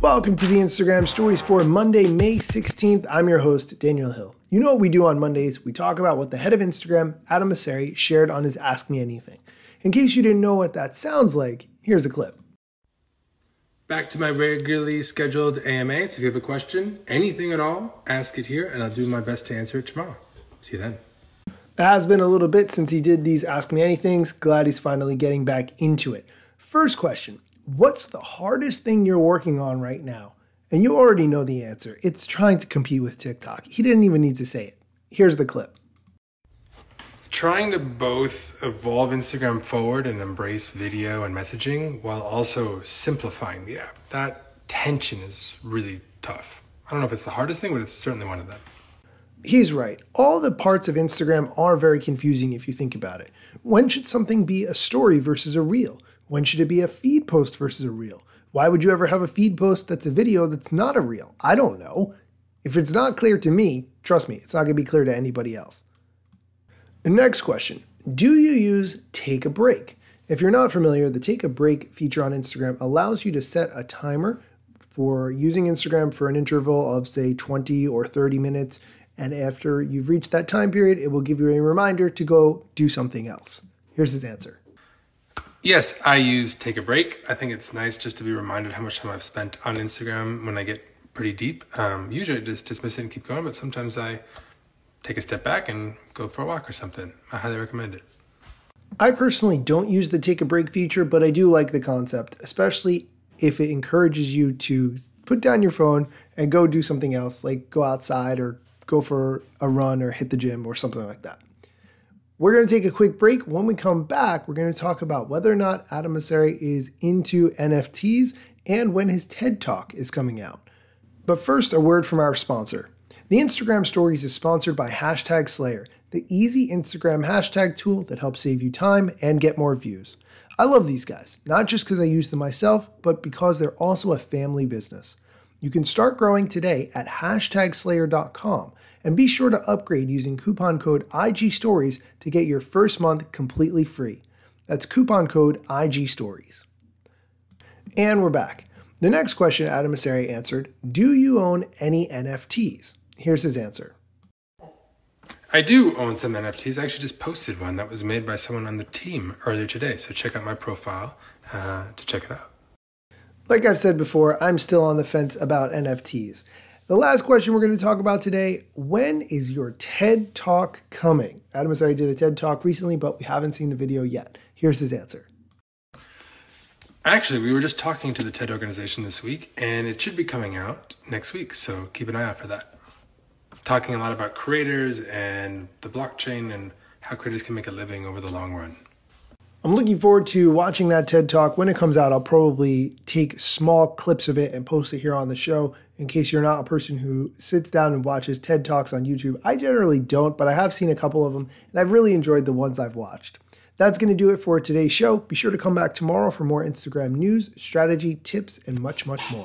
Welcome to the Instagram stories for Monday, May 16th. I'm your host, Daniel Hill. You know what we do on Mondays? We talk about what the head of Instagram, Adam Mosseri, shared on his Ask Me Anything. In case you didn't know what that sounds like, here's a clip. Back to my regularly scheduled AMA. So if you have a question, anything at all, ask it here and I'll do my best to answer it tomorrow. See you then. It has been a little bit since he did these Ask Me Anythings. Glad he's finally getting back into it. First question What's the hardest thing you're working on right now? And you already know the answer. It's trying to compete with TikTok. He didn't even need to say it. Here's the clip. Trying to both evolve Instagram forward and embrace video and messaging while also simplifying the app. That tension is really tough. I don't know if it's the hardest thing, but it's certainly one of them. He's right. All the parts of Instagram are very confusing if you think about it. When should something be a story versus a reel? When should it be a feed post versus a reel? Why would you ever have a feed post that's a video that's not a reel? I don't know. If it's not clear to me, trust me, it's not going to be clear to anybody else. The next question Do you use Take a Break? If you're not familiar, the Take a Break feature on Instagram allows you to set a timer for using Instagram for an interval of, say, 20 or 30 minutes. And after you've reached that time period, it will give you a reminder to go do something else. Here's his answer. Yes, I use Take a Break. I think it's nice just to be reminded how much time I've spent on Instagram when I get pretty deep. Um, usually I just dismiss it and keep going, but sometimes I take a step back and go for a walk or something. I highly recommend it. I personally don't use the take a break feature, but I do like the concept, especially if it encourages you to put down your phone and go do something else, like go outside or go for a run or hit the gym or something like that. We're going to take a quick break. When we come back, we're going to talk about whether or not Adam Mosseri is into NFTs and when his TED Talk is coming out. But first, a word from our sponsor. The Instagram Stories is sponsored by Hashtag Slayer, the easy Instagram hashtag tool that helps save you time and get more views. I love these guys, not just because I use them myself, but because they're also a family business. You can start growing today at hashtagslayer.com and be sure to upgrade using coupon code IGStories to get your first month completely free. That's coupon code IGStories. And we're back. The next question Adam Mosseri answered Do you own any NFTs? Here's his answer. I do own some NFTs. I actually just posted one that was made by someone on the team earlier today. So check out my profile uh, to check it out. Like I've said before, I'm still on the fence about NFTs. The last question we're going to talk about today when is your TED Talk coming? Adam Mosseri did a TED Talk recently, but we haven't seen the video yet. Here's his answer. Actually, we were just talking to the TED organization this week, and it should be coming out next week, so keep an eye out for that. Talking a lot about creators and the blockchain and how creators can make a living over the long run. I'm looking forward to watching that TED Talk. When it comes out, I'll probably take small clips of it and post it here on the show in case you're not a person who sits down and watches TED Talks on YouTube. I generally don't, but I have seen a couple of them and I've really enjoyed the ones I've watched. That's going to do it for today's show. Be sure to come back tomorrow for more Instagram news, strategy, tips, and much, much more.